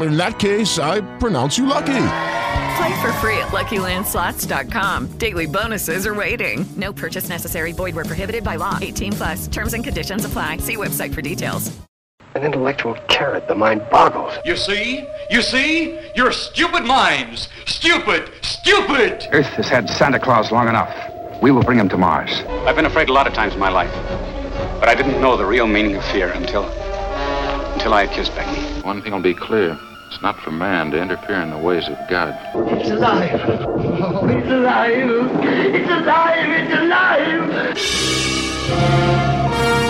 In that case, I pronounce you lucky. Play for free at LuckyLandSlots.com. Daily bonuses are waiting. No purchase necessary. Void were prohibited by law. 18 plus. Terms and conditions apply. See website for details. An intellectual carrot, the mind boggles. You see? You see? Your stupid minds! Stupid! Stupid! Earth has had Santa Claus long enough. We will bring him to Mars. I've been afraid a lot of times in my life, but I didn't know the real meaning of fear until. Until I had kissed Becky. One thing will be clear. It's not for man to interfere in the ways of God. It's alive. Oh, it's alive. It's alive. It's alive.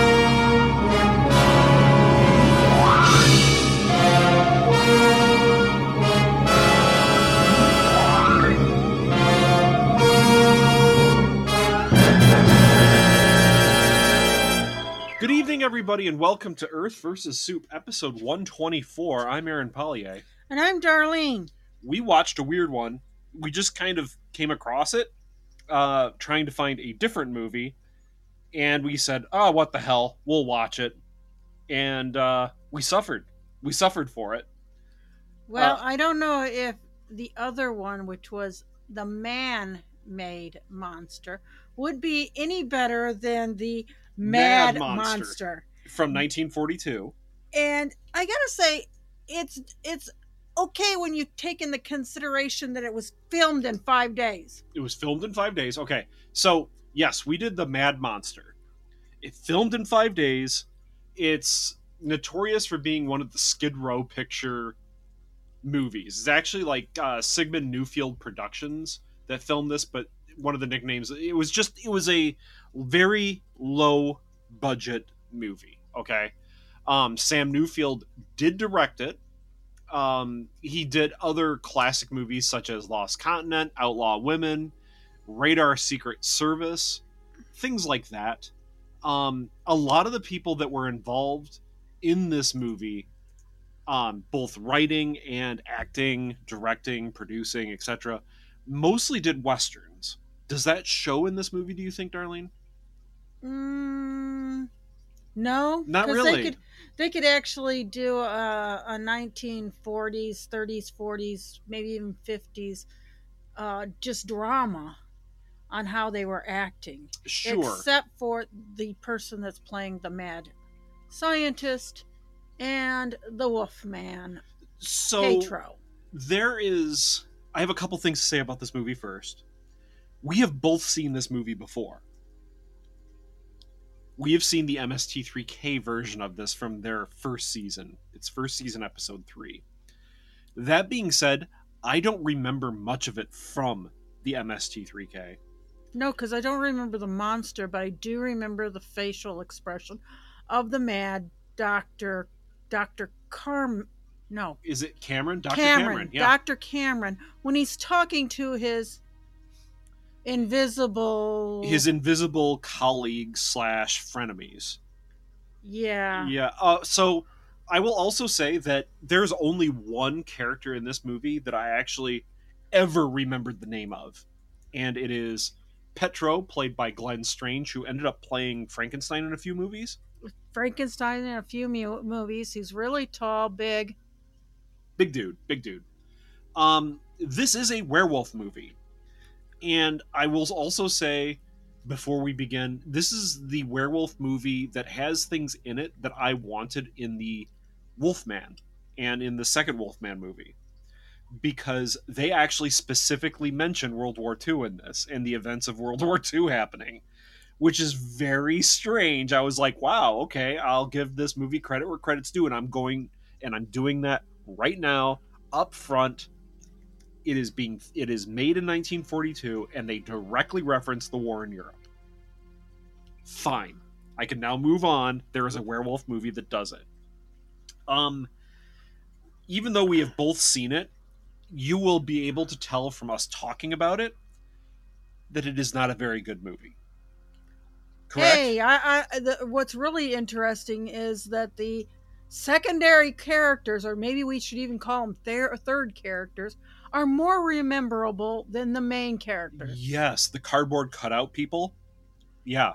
Evening, everybody, and welcome to Earth vs. Soup, episode 124. I'm Aaron Pollier. And I'm Darlene. We watched a weird one. We just kind of came across it, uh, trying to find a different movie, and we said, oh, what the hell? We'll watch it. And uh, we suffered. We suffered for it. Well, Uh, I don't know if the other one, which was the man made monster, would be any better than the Mad, monster. From 1942. And I gotta say, it's it's okay when you take into consideration that it was filmed in five days. It was filmed in five days. Okay, so yes, we did the Mad Monster. It filmed in five days. It's notorious for being one of the Skid Row picture movies. It's actually like uh, Sigmund Neufeld Productions that filmed this, but one of the nicknames. It was just it was a very low budget movie. Okay, um, Sam Newfield did direct it. Um, he did other classic movies such as Lost Continent, Outlaw Women, Radar Secret Service, things like that. Um, a lot of the people that were involved in this movie, um, both writing and acting, directing, producing, etc., mostly did westerns. Does that show in this movie? Do you think, Darlene? Mm, no, Not really. They could they could actually do a, a 1940s, 30s, 40s, maybe even 50s, uh, just drama on how they were acting. Sure. Except for the person that's playing the mad scientist and the Wolfman. So Petro. there is. I have a couple things to say about this movie first. We have both seen this movie before. We have seen the MST3K version of this from their first season. It's first season, episode three. That being said, I don't remember much of it from the MST3K. No, because I don't remember the monster, but I do remember the facial expression of the mad Doctor Doctor Carm. No, Is it Cameron? Dr. Cameron. Cameron. Yeah. Doctor Cameron when he's talking to his invisible. His invisible colleagues slash frenemies. yeah. Yeah. Uh, so I will also say that there's only one character in this movie that I actually ever remembered the name of, and it is Petro, played by Glenn Strange, who ended up playing Frankenstein in a few movies. Frankenstein in a few mu- movies. He's really tall, big. Big dude, big dude. Um, this is a werewolf movie, and I will also say before we begin, this is the werewolf movie that has things in it that I wanted in the Wolfman and in the second Wolfman movie. Because they actually specifically mention World War II in this and the events of World War II happening. which is very strange. I was like, wow, okay, I'll give this movie credit where credit's due, and I'm going and I'm doing that right now up front. It is being it is made in 1942, and they directly reference the war in Europe. Fine, I can now move on. There is a werewolf movie that does it. Um, even though we have both seen it, you will be able to tell from us talking about it that it is not a very good movie. Correct? Hey, I, I the, what's really interesting is that the secondary characters, or maybe we should even call them thir- third characters, are more rememberable than the main characters. Yes, the cardboard cutout people. Yeah.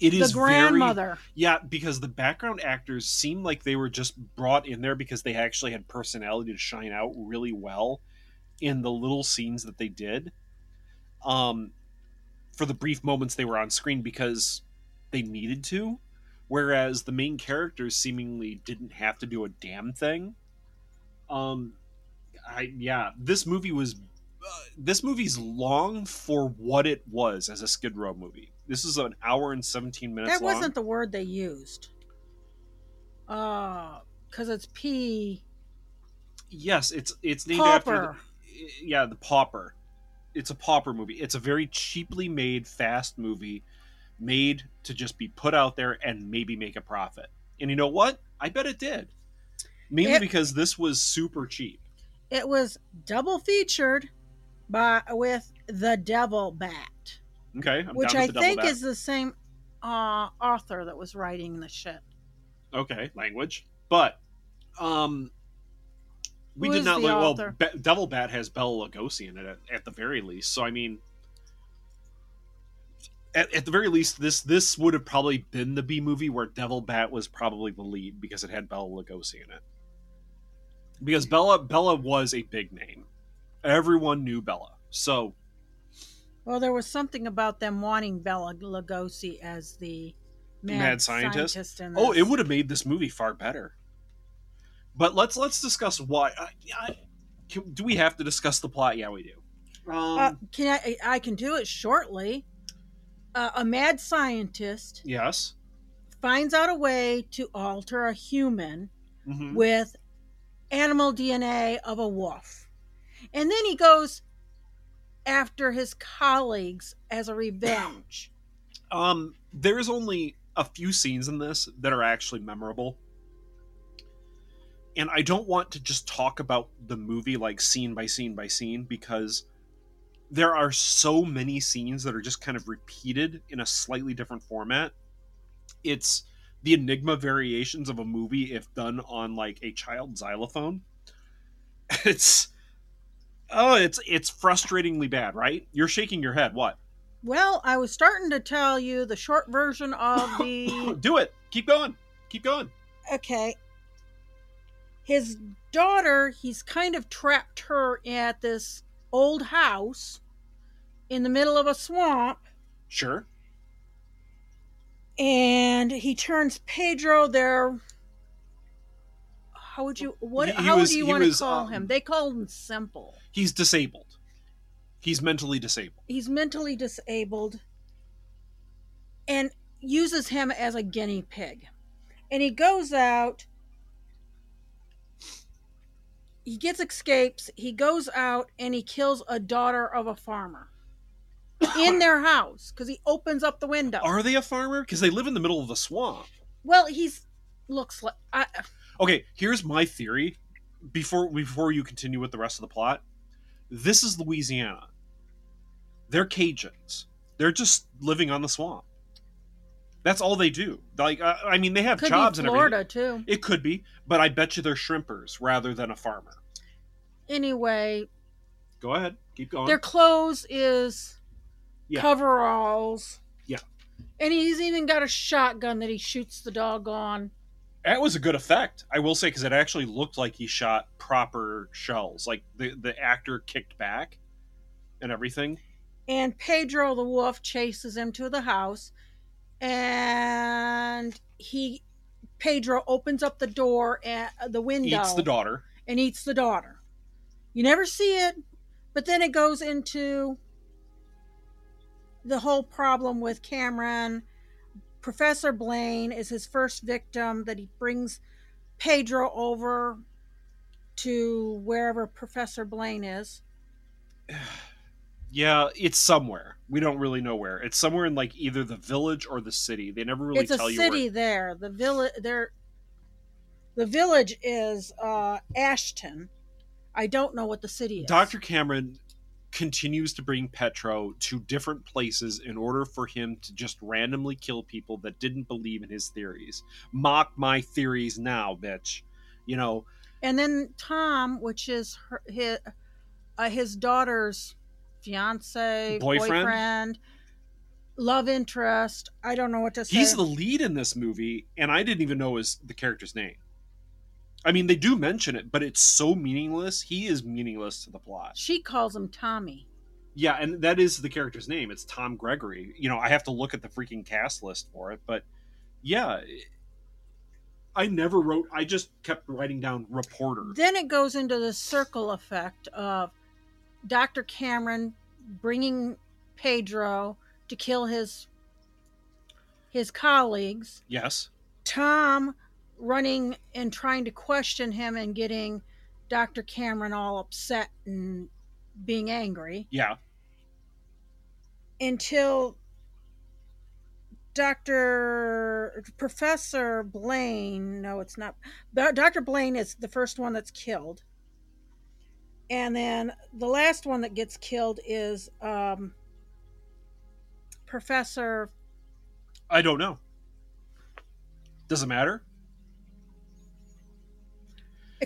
It The is grandmother. Very, yeah, because the background actors seem like they were just brought in there because they actually had personality to shine out really well in the little scenes that they did. Um for the brief moments they were on screen because they needed to, whereas the main characters seemingly didn't have to do a damn thing. Um I yeah, this movie was uh, this movie's long for what it was as a Skid Row movie. This is an hour and 17 minutes That long. wasn't the word they used. Uh, because it's P. Yes, it's it's named after the, yeah, the Pauper. It's a pauper movie. It's a very cheaply made fast movie made to just be put out there and maybe make a profit. And you know what? I bet it did. Mainly It- because this was super cheap. It was double featured by with the Devil Bat, Okay, I'm which I think double is the same uh, author that was writing the shit. okay language. But um we Who did not like well? Be- devil bat has bela lugosi in it at, at the very least. So i mean at, at the very least this this would have probably been the b movie where devil bat was probably the lead because it had bela lugosi in it because bela bela was a big name. Everyone knew bela. So Well, there was something about them wanting Bela Lugosi as the mad, mad, scientist, in oh it would have made this movie far better. But let's let's discuss why. I, I, can, do we have to discuss the plot? Yeah we do. Um, Uh, can I? I can do it shortly. Uh, a mad scientist yes. finds out a way to alter a human Mhm. with animal DNA of a wolf, and then he goes after his colleagues as a revenge. Um, there's only a few scenes in this that are actually memorable. And I don't want to just talk about the movie like scene by scene by scene because there are so many scenes that are just kind of repeated in a slightly different format. It's the enigma variations of a movie if done on like a child xylophone. It's oh, it's it's frustratingly bad, right? You're shaking your head. What? well, I was starting to tell you the short version of the Do it. Keep going. Keep going. okay. His daughter, he's kind of trapped her at this old house in the middle of a swamp, Sure. And he turns Petro their. How would you what? He- how was- do you want to call um, him? They call him simple. He's disabled. He's mentally disabled. He's mentally disabled, and uses him as a guinea pig. And he goes out. He gets escapes. He goes out and he kills a daughter of a farmer in their house because he opens up the window. Are they a farmer? Because they live in the middle of the swamp. Well, he's looks like I, Okay, here's my theory. Before before you continue with the rest of the plot, this is Louisiana. They're Cajuns. They're just living on the swamp. That's all they do. Like, uh, I mean, they have could jobs in Florida too. It could be, but I bet you they're shrimpers rather than a farmer. Anyway, Go ahead, keep going. their clothes is Yeah. coveralls, Yeah, and he's even got a shotgun that he shoots the dog on. that was a good effect. I will say because it actually looked like he shot proper shells. Like the the actor kicked back and everything. and Petro the wolf chases him to the house and he Petro opens up the door at uh, the window Eats the daughter. and eats the daughter. You never see it, but then it goes into the whole problem with Cameron. Professor Blaine is his first victim that he brings Petro over to wherever Professor Blaine is. Yeah, it's somewhere. We don't really know where. It's somewhere in like either the village or the city. They never really it's a tell you city where. there. The village there. The village is uh, Ashton. I don't know what the city is. Dr. Cameron continues to bring Petro to different places in order for him to just randomly kill people that didn't believe in his theories. Mock my theories now, bitch. You know, And then Tom, which is her, his, uh, his daughter's fiance, Boyfriend? boyfriend, love interest. I don't know what to say. he's the lead in this movie, and I didn't even know his the character's name. I mean, they do mention it, but it's so meaningless. He is meaningless to the plot. she calls him Tommy. Yeah, and that is the character's name. It's Tom Gregory. You know, I have to look at the freaking cast list for it, but yeah, I never wrote. I just kept writing down reporter. Then it goes into the circle effect of Dr. Cameron bringing Petro to kill his his colleagues. Yes. Tom running and trying to question him and getting Dr. Cameron all upset and being angry Yeah. until Dr. Professor Blaine, no, it's not. Dr. Blaine is the first one that's killed. And then the last one that gets killed is um, Professor I don't know. Does it matter?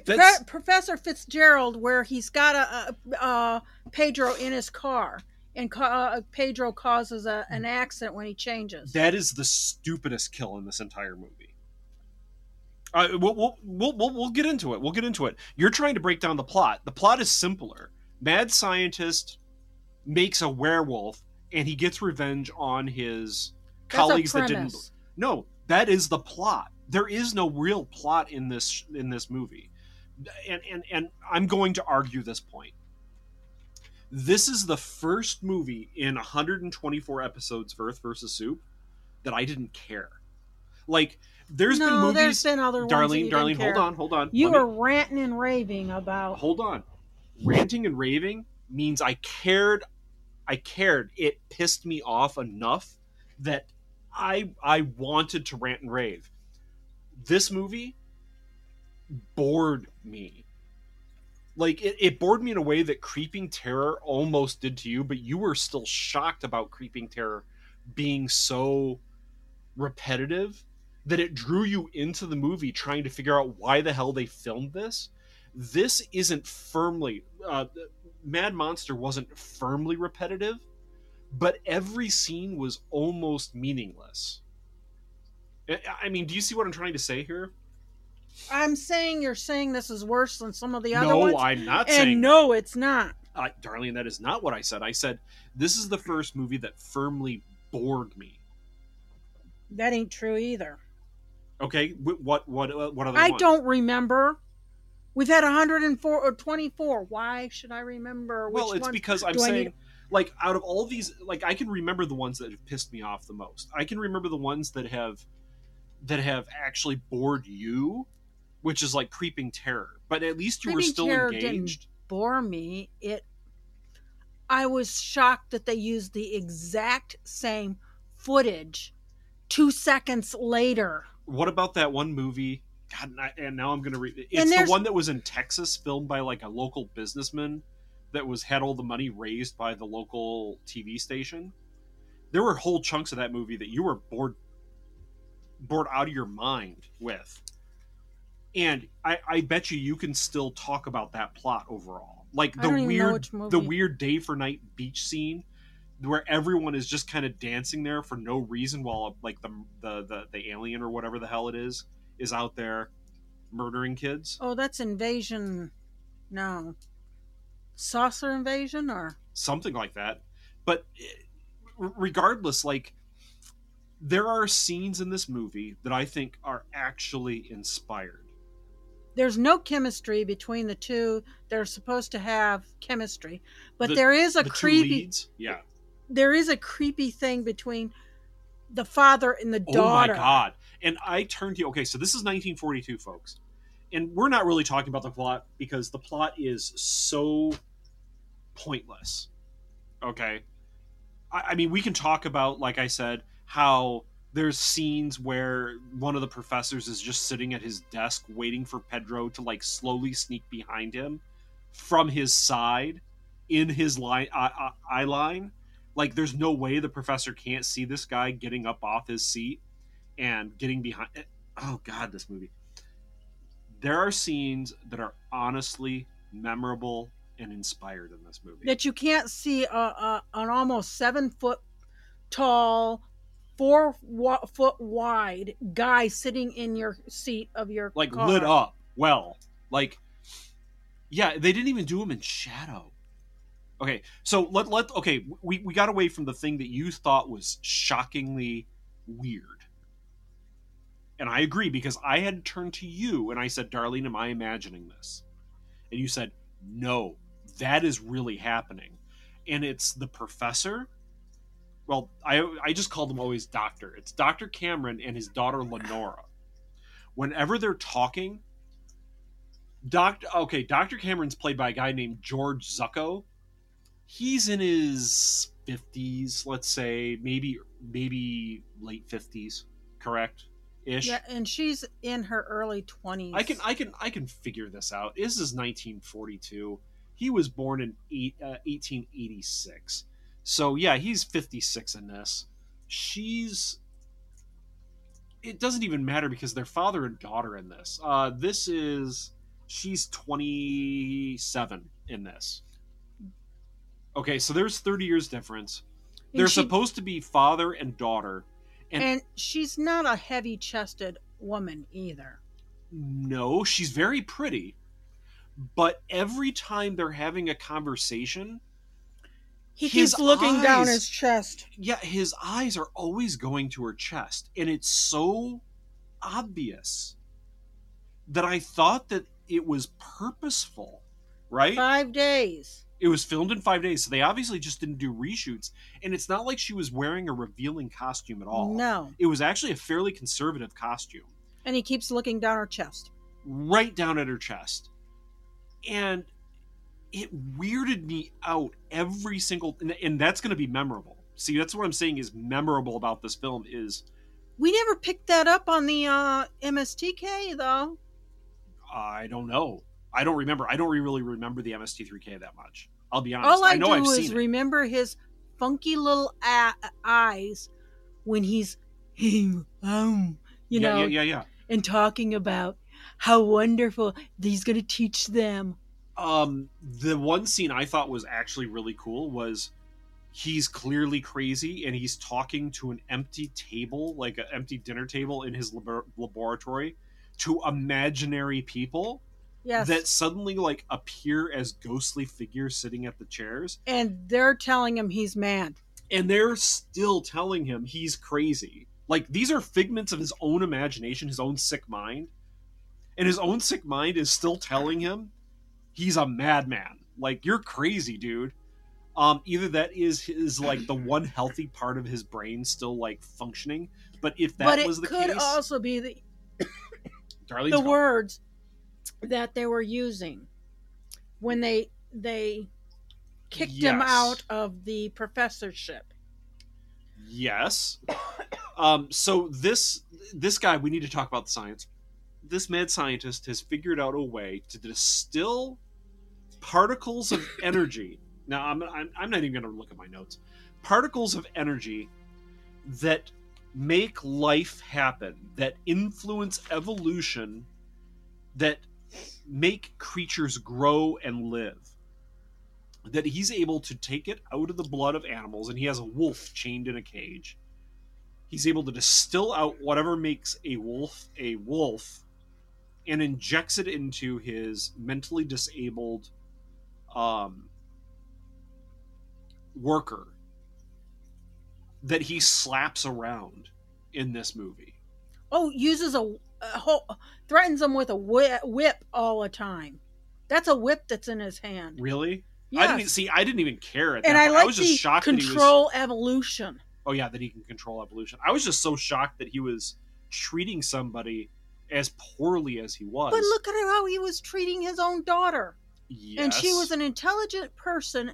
Pro- Professor Fitzgerald, where he's got a, a, a Petro in his car, and ca- uh, Petro causes a, an accident when he changes. That is the stupidest kill in this entire movie. Uh, we'll, we'll, we'll, we'll, we'll get into it. We'll get into it. You're trying to break down the plot. The plot is simpler. Mad scientist makes a werewolf, and he gets revenge on his That's colleagues that didn't. No, that is the plot. There is no real plot in this in this movie, and and and I'm going to argue this point. This is the first movie in 124 episodes of Earth versus Soup that I didn't care. Like, there's no, been movies. there's been other Darlene, Darlene, hold on, hold on. You Let me- were ranting and raving about. hold on. Ranting and raving means I cared. I cared. It pissed me off enough that I I wanted to rant and rave. This movie bored me. Like it, it bored me in a way that Creeping Terror almost did to you, but you were still shocked about Creeping Terror being so repetitive that it drew you into the movie trying to figure out why the hell they filmed this. This isn't firmly uh, Mad Monster wasn't firmly repetitive, but every scene was almost meaningless. I- I mean, do you see what I'm trying to say here? I'm saying you're saying this is worse than some of the other no, ones. I'm not and saying no, it's not. uh, Darlene, that is not what I said. I said this is the first movie that firmly bored me. That ain't true either. Okay, Wh- what what uh, what other I one? don't remember. We've had 104 or 24. Why should I remember which Well, it's because I'm saying, like, out of all these, like, I can remember the ones that have pissed me off the most. I can remember the ones that have that have actually bored you, which is like creeping terror. But at least you were still engaged. bore me. It. I was shocked that they used the exact same footage two seconds later. What about that one movie? God, and, now I'm gonna read. And It's the one that was in Texas, filmed by like a local businessman that was had all the money raised by the local TV station. There were whole chunks of that movie that you were bored, bored out of your mind with, and I, I bet you you can still talk about that plot overall, like the don't even know weird, the weird day for night beach scene where everyone is just kind of dancing there for no reason while like the, the the the alien or whatever the hell it is is out there murdering kids. Oh, that's invasion. No. Saucer invasion or? Something like that. But eh, regardless like there are scenes in this movie that i think are actually inspired there's no chemistry between the two. They're supposed to have chemistry, but The- there is a the creepy. yeah there is a creepy thing between the father and the daughter. Oh my god! And I turned to you. Okay, so this is 1942, folks, and we're not really talking about the plot because the plot is so pointless. Okay, I, I mean we can talk about, like I said, how there's scenes where one of the professors is just sitting at his desk waiting for Petro to like slowly sneak behind him from his side in his line eye, eye line. Like there's no way the professor can't see this guy getting up off his seat and getting behind eh, oh god this movie. There are scenes that are honestly memorable and inspired in this movie. That you can't see a, a an almost seven foot tall four wa- foot wide guy sitting in your seat of your like car. lit up well. Like yeah they didn't even do him in shadow. Okay so let let okay we, we got away from the thing that you thought was shockingly weird. And i agree because i had turned to you and i said darlene am i imagining this? And you said no that is really happening. And it's the professor well i i just called him always doctor it's dr cameron and his daughter lenora whenever they're talking Doctor okay, Dr. Cameron's played by a guy named George Zucco. He's in his 50s, let's say, maybe maybe late 50s, correct? Ish. Yeah, and she's in her early 20s. I can I can I can figure this out. This is 1942. He was born in eight, uh, 1886. So yeah, he's 56 in this. She's it doesn't even matter because they're father and daughter in this. Uh, this is she's 27 in this. Okay, so there's 30 years difference. And They're she- supposed to be father and daughter, and, and she's not a heavy chested woman either. no, she's very pretty. But every time they're having a conversation, He his keeps looking down eyes- his chest. yeah, his eyes are always going to her chest, and it's so obvious that I thought that it was purposeful, right? Five days. It was filmed in five days, so they obviously just didn't do reshoots. And it's not like she was wearing a revealing costume at all. No. It was actually a fairly conservative costume, And he keeps looking down her chest. right down at her chest. And it weirded me out every single and, and that's going to be memorable. See, that's what I'm saying is memorable about this film is We never picked that up on the uh, MSTK though. I don't know. I don't remember. I don't really remember the MST3K that much. I'll be honest. All I, know do I've is remember his funky little a- eyes when he's, um, you yeah, know, yeah, yeah, yeah. and talking about how wonderful he's going to teach them. Um the one scene i thought was actually really cool was he's clearly crazy and he's talking to an empty table like an empty dinner table in his labor- laboratory to imaginary people Yes. that suddenly like appear as ghostly figures sitting at the chairs and they're telling him he's mad. and they're still telling him he's crazy like these are figments of his own imagination his own sick mind and his own sick mind is still telling him he's a madman like you're crazy dude um either that is his like the one healthy part of his brain still like functioning but if that but was the case, it could also be the, the gone. words that they were using when they they kicked him out of the professorship. Yes. Um, so this this guy, we need to talk about the science. This mad scientist has figured out a way to distill particles of energy. Now, I'm, I'm, I'm not even going to look at my notes. Particles of energy that make life happen, that influence evolution, that make creatures grow and live that he's able to take it out of the blood of animals and he has a wolf chained in a cage he's able to distill out whatever makes a wolf a wolf and injects it into his mentally disabled um, worker that he slaps around in this movie Oh, uses a, a whole, threatens him with a whip, all the time. That's a whip that's in his hand. really I didn't see. I didn't even care at and that. I point. like was just shocked that he was. control evolution. Oh yeah, that he can control evolution. I was just so shocked that he was treating somebody as poorly as he was. But look at how he was treating his own daughter. Yes. And she was an intelligent person.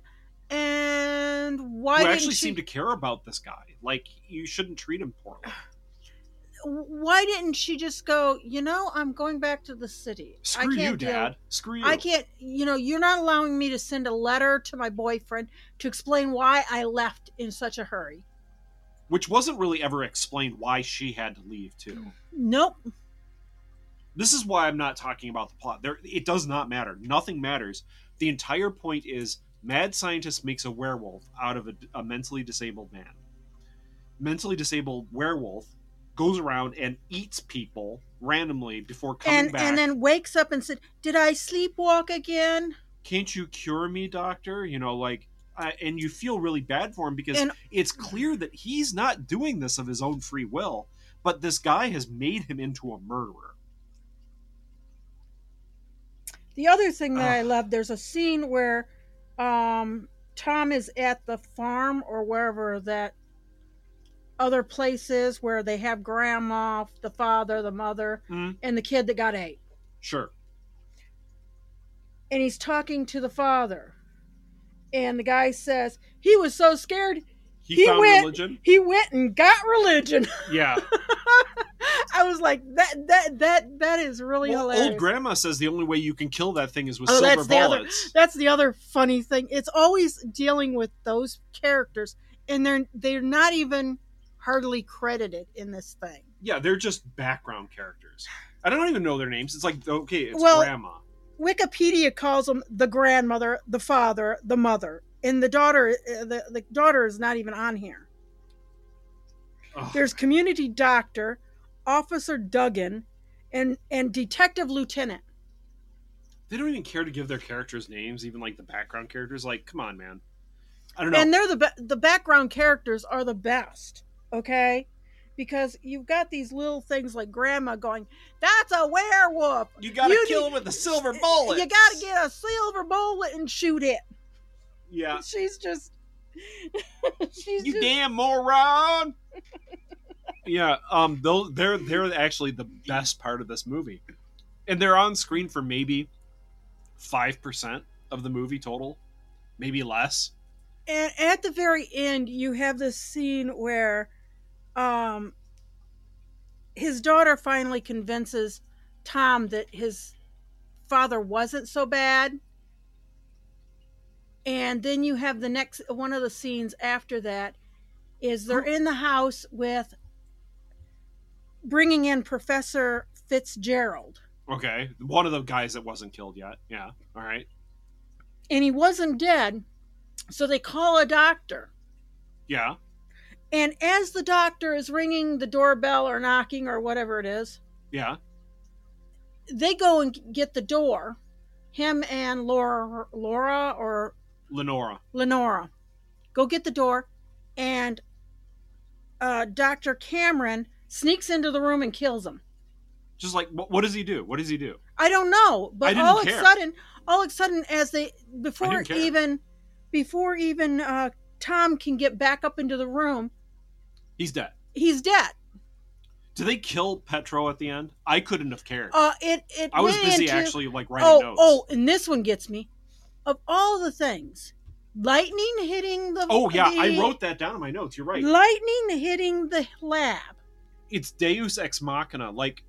And why who didn't actually she? seemed to care about this guy. Like you shouldn't treat him poorly. Why didn't she just go? You know, I'm going back to the city. Screw you, deal- Dad. Screw you. I can't. You know, you're not allowing me to send a letter to my boyfriend to explain why I left in such a hurry. Which wasn't really ever explained why she had to leave too. Nope. This is why I'm not talking about the plot. There, it does not matter. Nothing matters. The entire point is mad scientist makes a werewolf out of a, a mentally disabled man. Mentally disabled werewolf goes around and eats people randomly before coming And back. and then wakes up and said, "Did I sleepwalk again?" can't you cure me, doctor? You know, like, uh, and you feel really bad for him because And- it's clear that he's not doing this of his own free will, but this guy has made him into a murderer. The other thing that I love, there's a scene where um, Tom is at the farm or wherever that other place is where they have grandma, the father, the mother, Mhm. and the kid that got ate. Sure. And he's talking to the father. And the guy says, he was so scared. He found went, religion? He went and got religion. Yeah. Was like, that that that that is really Well, hilarious. old grandma says the only way you can kill that thing is with Oh, silver that's the other. bullets. That's the other funny thing. It's always dealing with those characters, and they're they're not even hardly credited in this thing. Yeah, they're just background characters. I don't even know their names. It's like okay, it's Well- grandma. Wikipedia calls them the grandmother, the father, the mother, and the daughter. uh, The the daughter is not even on here. Ugh. There's community doctor, Officer Duggan, and and detective lieutenant. They don't even care to give their characters names, even like the background characters. Like, come on, man. I don't know. And they're the be- the background characters are the best, okay? Because you've got these little things like Grandma going, "That's a werewolf." you gotta You kill need- him with a silver bullet. You got to get a silver bullet and shoot it. Yeah. She's just, she's you just, damn moron. yeah, um, they'll, they're they're actually the best part of this movie, and they're on screen for maybe five percent of the movie total, maybe less. And at the very end, you have this scene where, um, his daughter finally convinces Tom that his father wasn't so bad. And then you have the next one of the scenes after that is they're in the house with bringing in Professor Fitzgerald. Okay, one of the guys that wasn't killed yet. Yeah, all right. And he wasn't dead. So they call a doctor. Yeah, And as the doctor is ringing the doorbell or knocking or whatever it is, yeah. they go and get the door. Him and Laura, Laura or Lenora. Lenora go get the door, and uh, Doctor Cameron sneaks into the room and kills him. Just like, what, what does he do? What does he do? I don't know, but all of a sudden, all of a sudden, as they before even before even uh, Tom can get back up into the room, He's dead. he's dead. Do they kill Petro at the end? I couldn't have cared. Uh, it it I was busy into- actually like writing oh, notes. Oh, and this one gets me. Of all the things, lightning hitting the. Oh yeah, I wrote that down in my notes. You're right. Lightning hitting the lab, it's Deus ex machina. Like,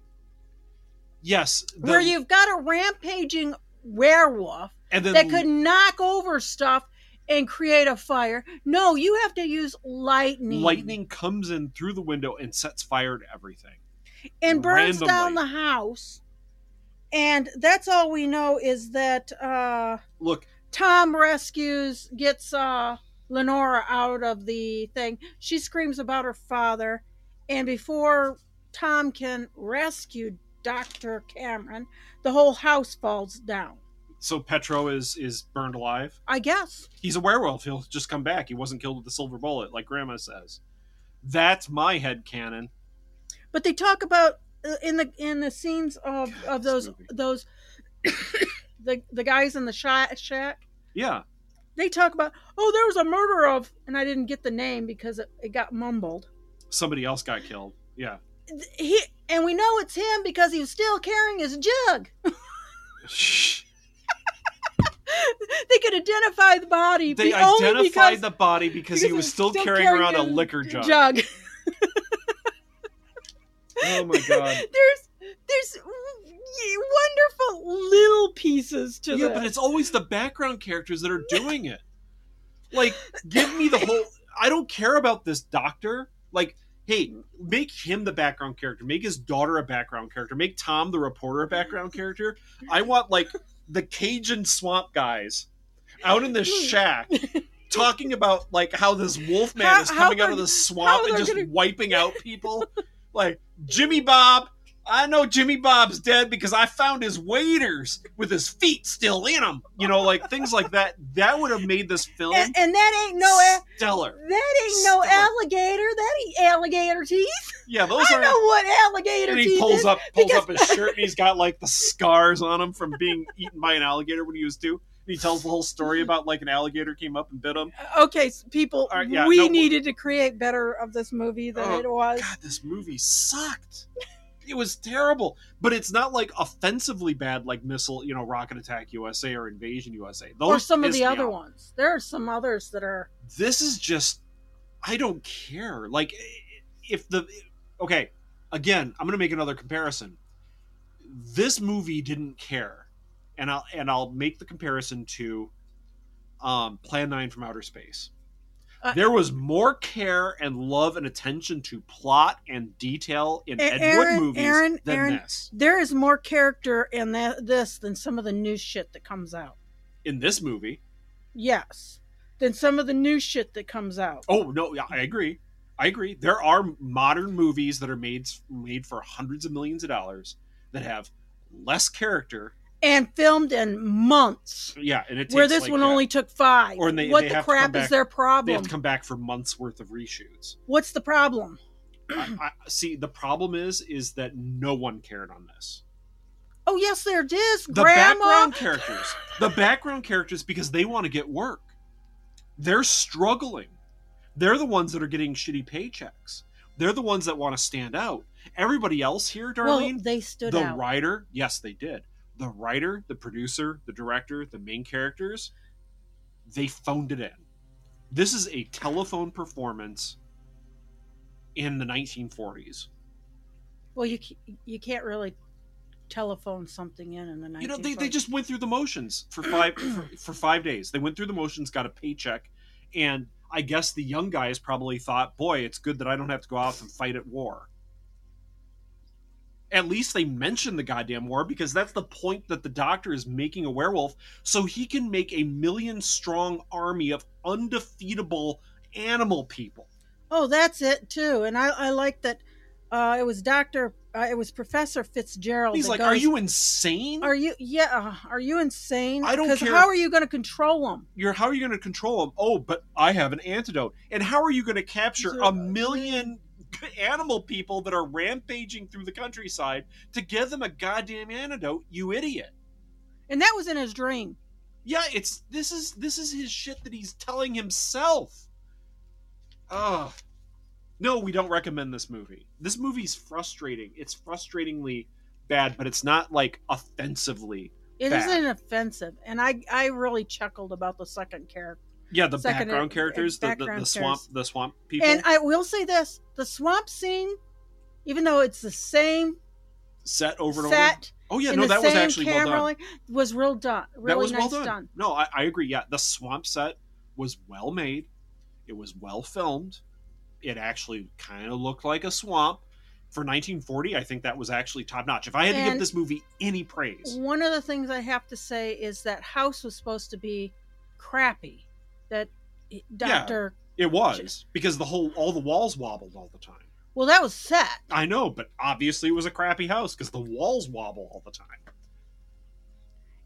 yes, the- where you've got a rampaging werewolf and then that could knock over stuff and create a fire. No, you have to use lightning. lightning comes in through the window and sets fire to everything. and burns down the house. And that's all we know is that uh, Look, Tom rescues, gets uh, Lenora out of the thing. She screams about her father. And before Tom can rescue Dr. Cameron, the whole house falls down. so Petro is is burned alive. I guess. He's a werewolf. He'll just come back. He wasn't killed with the silver bullet, like Grandma says. That's my head canon. But they talk about uh, in the in the scenes of, of those those the the guys in the shack, shack Yeah, they talk about, oh, there was a murder of, and I didn't get the name because it, it got mumbled. Somebody else got killed. Yeah. He and we know it's him because he was still carrying his jug. they could identify the body. They identified because, the body because, he because was still, still carrying, carrying around a liquor jug. jug. Oh my god. there's there's wonderful little pieces to that. yeah, this. but it's always the background characters that are doing it. Like, give me the whole. I don't care about this doctor. Like, hey, make him the background character. Make his daughter a background character. Make Tom the reporter a background character. I want like the Cajun swamp guys out in the shack talking about like how this wolf man is coming out of the swamp and just gonna- wiping out people. like Jimmy Bob. I know Jimmy Bob's dead because I found his waders with his feet still in them. You know, like things like that. That would have made this film and, and that ain't no stellar. that ain't no alligator. That ain't alligator teeth. Yeah, those I are. know what alligator and he pulls up pulls because- up his shirt and he's got like the scars on him from being eaten by an alligator when he was two. And he tells the whole story about like an alligator came up and bit him. Uh, okay, s- people, right, yeah, we no, needed to create better of this movie than Oh, it was. God, this movie sucked. It was terrible, but it's not like offensively bad like Missile, you know, Rocket Attack USA or Invasion USA. Those or some of the other off. ones. There are some others that are. This is just, I don't care. Like, if the okay, again, I'm gonna make another comparison. This movie didn't care, and I'll and I'll make the comparison to, um, Plan Nine from Outer Space. Uh, there was more care and love and attention to plot and detail in A- Ed Aaron, Wood movies Aaron, than Aaron, this. there is more character in that this than some of the new shit that comes out. In this movie, Yes, than some of the new shit that comes out. oh no, yeah, I agree. I agree. There are modern movies that are made made for hundreds of millions of dollars that have less character. And filmed in months. Yeah, and it Where this like, one that. only took five. Or they, what they the crap back- is their problem? They have to come back for months worth of reshoots. What's the problem? I, I, see, the problem is, is that no one cared on this. Oh yes, there it is. The Grandma. background characters, the background characters, because they want to get work. They're struggling. They're the ones that are getting shitty paychecks. They're the ones that want to stand out. Everybody else here, Well, Darlene, they stood the out. writer, yes, they did. The writer, the producer, the director, the main characters, they phoned it in. This is a telephone performance in the 1940s. Well, you you can't really telephone something in in the night. You know, they, they just went through the motions for five for, for five days. They went through the motions, got a paycheck, and I guess the young guys probably thought, "Boy, it's good that I don't have to go out and fight at war." At least they mention the goddamn war because that's the point that the doctor is making a werewolf so he can make a million strong army of undefeatable animal people. Oh, that's it too. And I I like that. Uh, it was Doctor. Uh, it was Professor Fitzgerald. He's like, goes, "Are you insane? Are you? Yeah. uh, Are you insane? I don't care How are you going to control them? you're how are you going to control them? Oh, but I have an antidote. And how are you going to capture a million animal people that are rampaging through the countryside to give them a goddamn antidote? You idiot! And that was in his dream. Yeah, it's this is this is his shit that he's telling himself. Ugh. No, we don't recommend this movie. This movie's frustrating. It's frustratingly bad, but it's not like offensively It not offensive, and I I really chuckled about the second character. Yeah, the second- background characters, the, the, the swamp, the swamp people. And I will say this: the swamp scene, even though it's the same set over and over. set. Oh yeah, and no, the that was same actually well camera done. like- was real done. Really that was nice well done. No, I, I agree. Yeah, the swamp set was well made. It was well filmed. It actually kind of looked like a swamp. For 1940, I think that was actually top notch. If I had to give this movie any praise, One of the things I have to say is that house was supposed to be crappy. That Doctor. Yeah, it was because the whole all the walls wobbled all the time. Well, that was set. I know, but obviously it was a crappy house because the walls wobble all the time.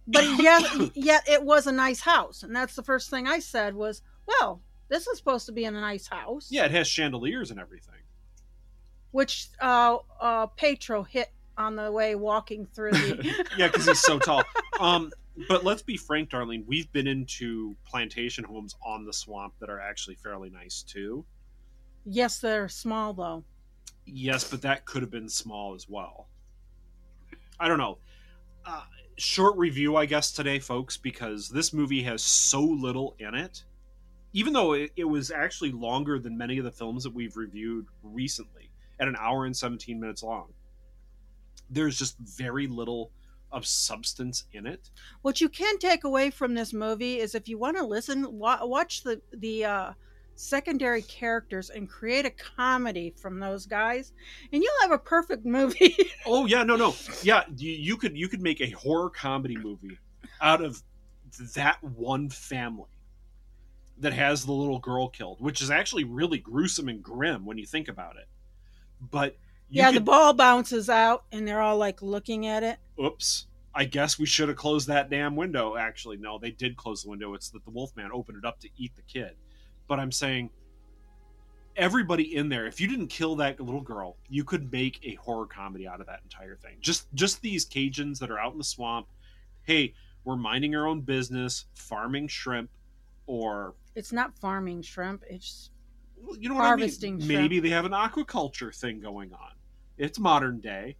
But yet, yet it was a nice house, and that's the first thing I said was, "Well, this is supposed to be in a nice house." Yeah, it has chandeliers and everything. Which uh, uh, Petro hit on the way walking through the. yeah, because he's so tall. Um, but let's be frank, darling. We've been into plantation homes on the swamp that are actually fairly nice too. yes, they're small though. Yes, but that could have been small as well. I don't know. Uh, short review, I guess, today, folks, because this movie has so little in it. Even though it, it was actually longer than many of the films that we've reviewed recently, at an hour and 17 minutes long, there's just very little of substance in it. What you can take away from this movie is if you want to listen, wa- watch the the uh, secondary characters and create a comedy from those guys, and you'll have a perfect movie. Oh yeah, no, no, yeah. You, you could you could make a horror comedy movie out of that one family that has the little girl killed, which is actually really gruesome and grim when you think about it. But yeah, the ball bounces out, and they're all like looking at it. Oops. I guess we should have closed that damn window. Actually, no, they did close the window. It's that the Wolfman opened it up to eat the kid. But I'm saying everybody in there, if you didn't kill that little girl, you could make a horror comedy out of that entire thing. Just just these Cajuns that are out in the swamp. Hey, we're minding our own business, farming shrimp, or It's not farming shrimp; it's you know what harvesting I mean? shrimp. Maybe they have an aquaculture thing going on. It's modern day,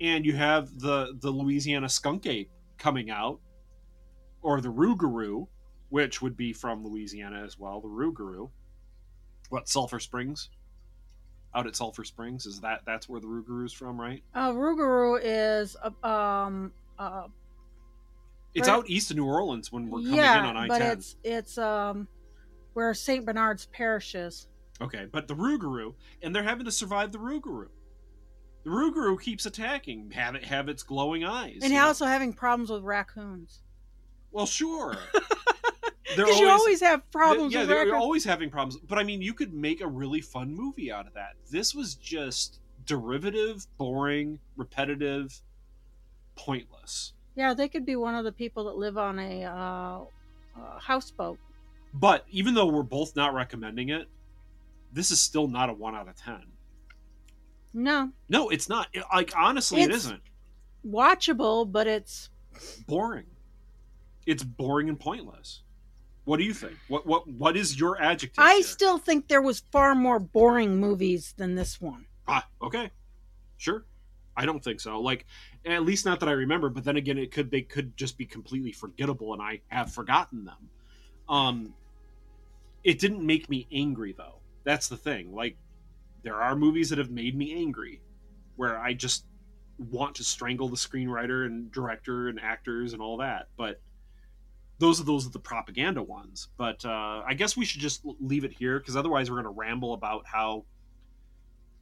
and you have the the Louisiana skunk ape coming out, or the Rougarou, which would be from Louisiana as well. The Rougarou, what Sulphur Springs? Out at Sulphur Springs is that that's where the Rougarou's from, right? uh, Rougarou is uh, um uh, It's Right. out east of New Orleans when we're coming yeah, in on I ten. but it's it's um where Saint Bernard's Parish is. Okay, but the Rougarou, and they're having to survive the Rougarou. The Rougarou keeps attacking, have it have its glowing eyes. and you know? also having problems with raccoons. Well, sure. Because you always have problems Yeah, with they're raccoons. always having problems. But I mean, you could make a really fun movie out of that. This was just derivative, boring, repetitive, pointless. Yeah, they could be one of the people that live on a uh, uh, houseboat. But even though we're both not recommending it, this is still not a one out of ten. No, No, it's not. Like honestly, it It's- isn't. watchable, but it's Boring. It's boring and pointless. What do you think? What what what is your adjective? I here? still think there was far more boring movies than this one. Ah, okay, sure. I don't think so. Like, at least not that I remember. But then again, it could they could just be completely forgettable, and I have forgotten them. Um, it didn't make me angry though. That's the thing. Like, there are movies that have made me angry, where I just want to strangle the screenwriter and director and actors and all that. But those are those are the propaganda ones. But uh, I guess we should just leave it here because otherwise we're going to ramble about how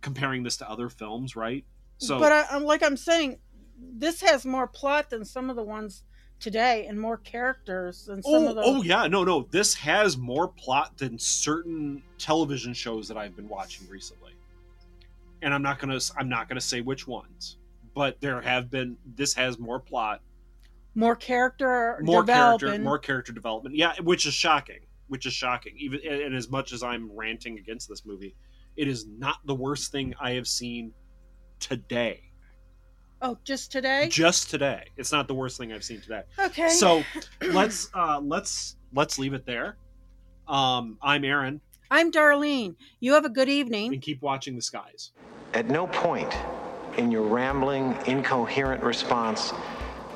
comparing this to other films, right? So, but I, like I'm saying, this has more plot than some of the ones today, and more characters than some oh, of those. oh yeah, no, no, this has more plot than certain television shows that I've been watching recently. And I'm not gonna, I'm not gonna say which ones, but there have been. This has more plot, more character more development. character, more character development. Yeah, which is shocking. Which is shocking. Even and as much as I'm ranting against this movie, it is not the worst thing I have seen today. Oh, just today? Just today, it's not the worst thing I've seen today. Okay. So let's uh let's let's leave it there. Um, I'm Aaron, I'm Darlene. You have a good evening. and keep watching the skies. At no point in your rambling, incoherent response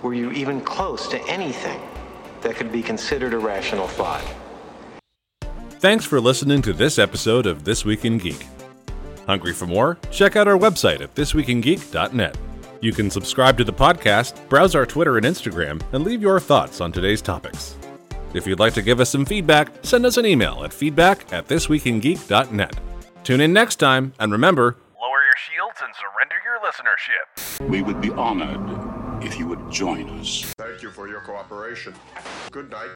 were you even close to anything that could be considered a rational thought. Thanks for listening to this episode of This Week in Geek. Hungry for more? Check out our website at thisweekingeek.net. You can subscribe to the podcast, browse our Twitter and Instagram, and leave your thoughts on today's topics. If you'd like to give us some feedback, send us an email at feedback at thisweekingeek.net. Tune in next time, and remember, Lower your shields and surrender your listenership. We would be honored if you would join us. Thank you for your cooperation. Good night.